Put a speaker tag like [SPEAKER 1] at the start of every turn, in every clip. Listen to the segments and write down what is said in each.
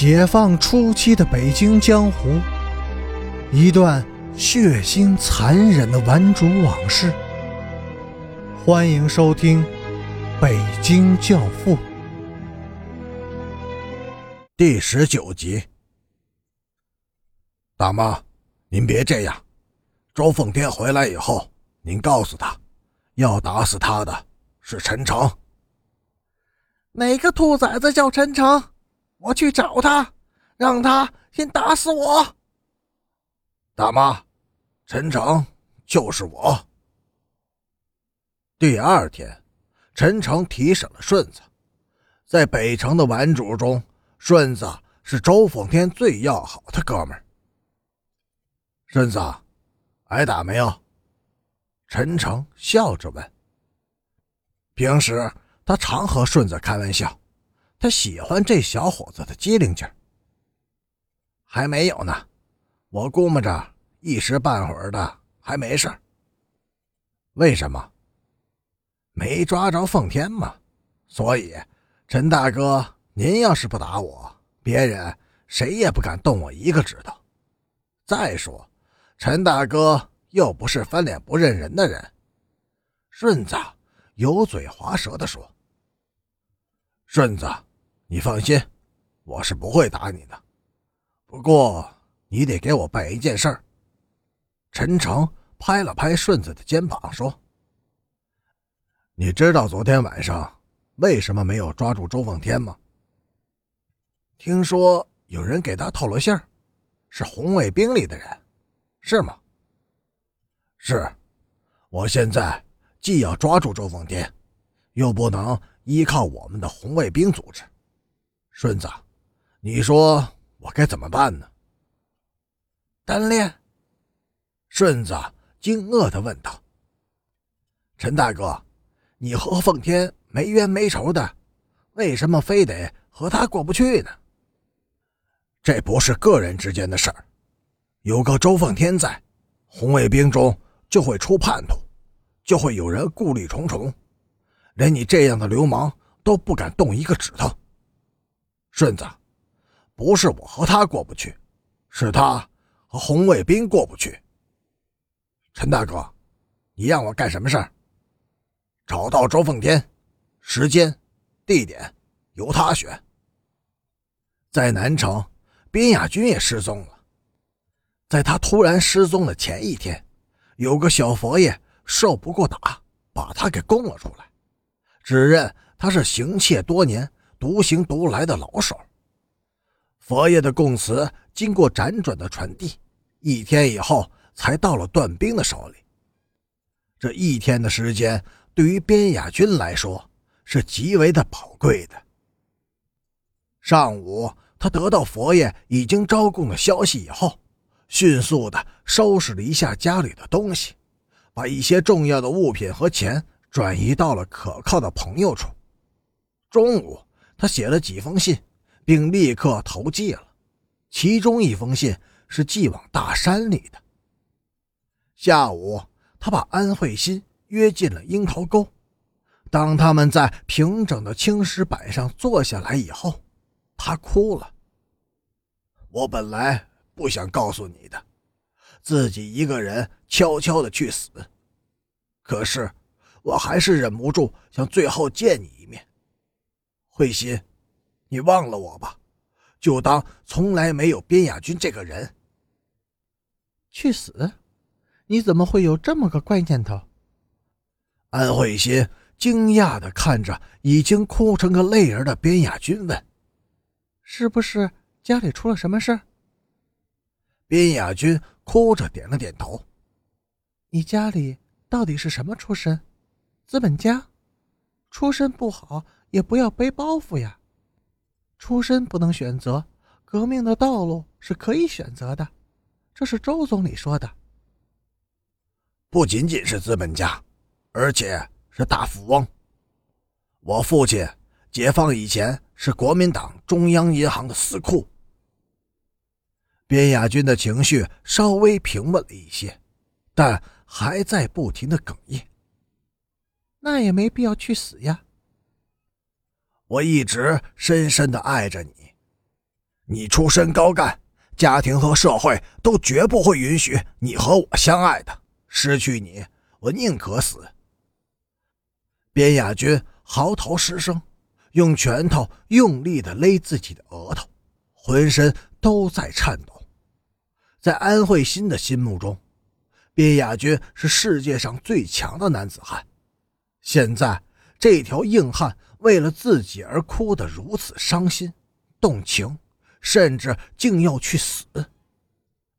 [SPEAKER 1] 解放初期的北京江湖，一段血腥残忍的顽主往事。欢迎收听《北京教父》
[SPEAKER 2] 第十九集。大妈，您别这样。周凤天回来以后，您告诉他，要打死他的是陈诚。
[SPEAKER 3] 哪个兔崽子叫陈诚？我去找他，让他先打死我。
[SPEAKER 2] 大妈，陈诚就是我。第二天，陈诚提审了顺子。在北城的顽主中，顺子是周凤天最要好的哥们儿。顺子，挨打没有？陈诚笑着问。平时他常和顺子开玩笑。他喜欢这小伙子的机灵劲儿。还没有呢，我估摸着一时半会儿的还没事为什么？没抓着奉天嘛，所以陈大哥，您要是不打我，别人谁也不敢动我一个指头。再说，陈大哥又不是翻脸不认人的人。顺子油嘴滑舌地说：“顺子。”你放心，我是不会打你的。不过你得给我办一件事。陈诚拍了拍顺子的肩膀，说：“你知道昨天晚上为什么没有抓住周凤天吗？听说有人给他透了信儿，是红卫兵里的人，是吗？是。我现在既要抓住周凤天，又不能依靠我们的红卫兵组织。”顺子，你说我该怎么办呢？
[SPEAKER 3] 单恋。
[SPEAKER 2] 顺子惊愕的问道：“陈大哥，你和奉天没冤没仇的，为什么非得和他过不去呢？这不是个人之间的事儿，有个周奉天在，红卫兵中就会出叛徒，就会有人顾虑重重，连你这样的流氓都不敢动一个指头。”顺子，不是我和他过不去，是他和红卫兵过不去。陈大哥，你让我干什么事儿？找到周凤天，时间、地点由他选。在南城，边亚军也失踪了。在他突然失踪的前一天，有个小佛爷受不过打，把他给供了出来，指认他是行窃多年。独行独来的老手，佛爷的供词经过辗转的传递，一天以后才到了段兵的手里。这一天的时间对于边雅军来说是极为的宝贵的。上午，他得到佛爷已经招供的消息以后，迅速的收拾了一下家里的东西，把一些重要的物品和钱转移到了可靠的朋友处。中午。他写了几封信，并立刻投寄了。其中一封信是寄往大山里的。下午，他把安慧心约进了樱桃沟。当他们在平整的青石板上坐下来以后，他哭了。我本来不想告诉你的，自己一个人悄悄的去死。可是，我还是忍不住想最后见你一面。慧心，你忘了我吧，就当从来没有边雅君这个人。
[SPEAKER 3] 去死！你怎么会有这么个怪念头？
[SPEAKER 2] 安慧心惊讶的看着已经哭成个泪人的边雅君，问：“
[SPEAKER 3] 是不是家里出了什么事？”
[SPEAKER 2] 边雅君哭着点了点头：“
[SPEAKER 3] 你家里到底是什么出身？资本家？出身不好。”也不要背包袱呀，出身不能选择，革命的道路是可以选择的，这是周总理说的。
[SPEAKER 2] 不仅仅是资本家，而且是大富翁。我父亲解放以前是国民党中央银行的司库。边亚军的情绪稍微平稳了一些，但还在不停的哽咽。
[SPEAKER 3] 那也没必要去死呀。
[SPEAKER 2] 我一直深深的爱着你，你出身高干，家庭和社会都绝不会允许你和我相爱的。失去你，我宁可死。”边亚军嚎啕失声，用拳头用力地勒自己的额头，浑身都在颤抖。在安慧心的心目中，边亚军是世界上最强的男子汉。现在，这条硬汉为了自己而哭得如此伤心、动情，甚至竟要去死。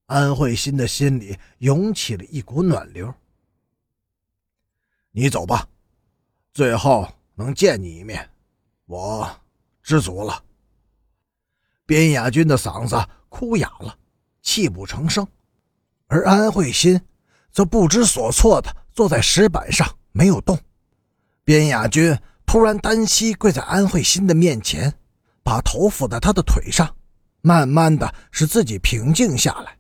[SPEAKER 2] 安慧心的心里涌起了一股暖流。你走吧，最后能见你一面，我知足了。边雅军的嗓子哭哑了，泣不成声，而安慧心则不知所措地坐在石板上没有动。边雅军突然单膝跪在安慧心的面前，把头伏在她的腿上，慢慢的使自己平静下来。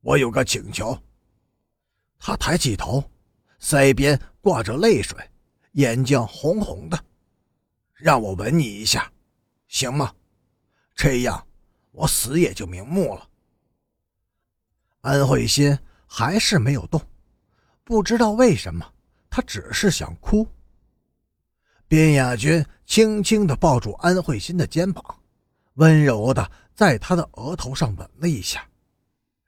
[SPEAKER 2] 我有个请求。他抬起头，腮边挂着泪水，眼睛红红的，让我吻你一下，行吗？这样我死也就瞑目了。安慧心还是没有动，不知道为什么，他只是想哭。边雅君轻轻地抱住安慧心的肩膀，温柔地在她的额头上吻了一下。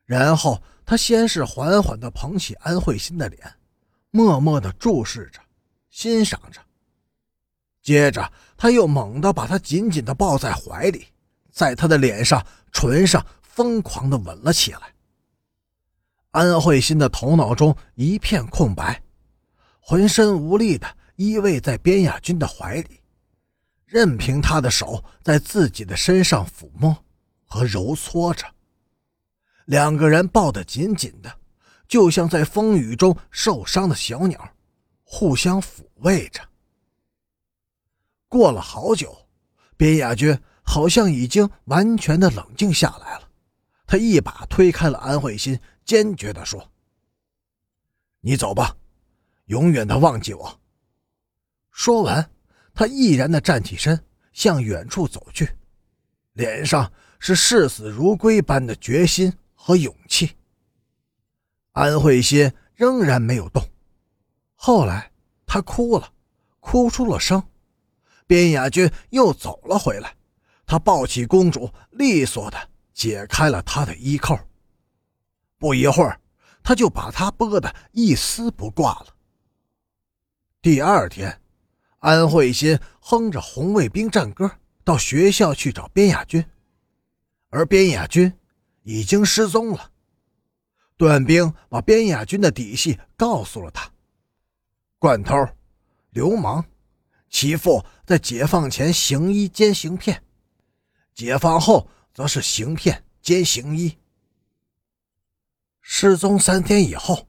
[SPEAKER 2] 然后他先是缓缓地捧起安慧心的脸，默默地注视着，欣赏着。接着他又猛地把她紧紧地抱在怀里，在她的脸上、唇上疯狂地吻了起来。安慧心的头脑中一片空白，浑身无力地依偎在边雅君的怀里，任凭他的手在自己的身上抚摸和揉搓着。两个人抱得紧紧的，就像在风雨中受伤的小鸟，互相抚慰着。过了好久，边雅君好像已经完全的冷静下来了。他一把推开了安慧心，坚决地说：“你走吧，永远的忘记我。”说完，他毅然的站起身，向远处走去，脸上是视死如归般的决心。和勇气。安慧心仍然没有动。后来，她哭了，哭出了声。边雅君又走了回来，他抱起公主，利索的解开了她的衣扣。不一会儿，他就把她剥得一丝不挂了。第二天，安慧心哼着红卫兵战歌到学校去找边亚君，而边亚君。已经失踪了。段兵把边亚军的底细告诉了他：惯偷、流氓，其父在解放前行医兼行骗，解放后则是行骗兼行医。失踪三天以后，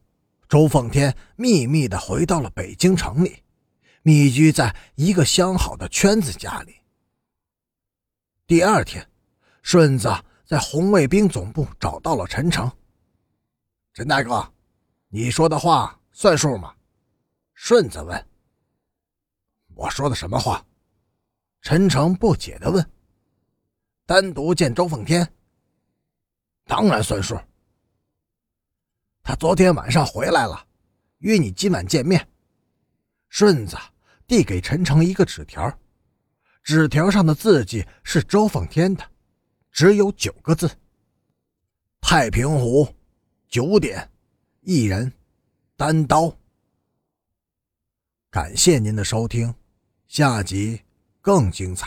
[SPEAKER 2] 周凤天秘密的回到了北京城里，密居在一个相好的圈子家里。第二天，顺子。在红卫兵总部找到了陈诚。陈大哥，你说的话算数吗？顺子问。
[SPEAKER 4] 我说的什么话？
[SPEAKER 2] 陈诚不解的问。单独见周凤天，
[SPEAKER 4] 当然算数。
[SPEAKER 2] 他昨天晚上回来了，约你今晚见面。顺子递给陈诚一个纸条，纸条上的字迹是周凤天的。只有九个字：太平湖，九点，一人，单刀。感谢您的收听，下集更精彩。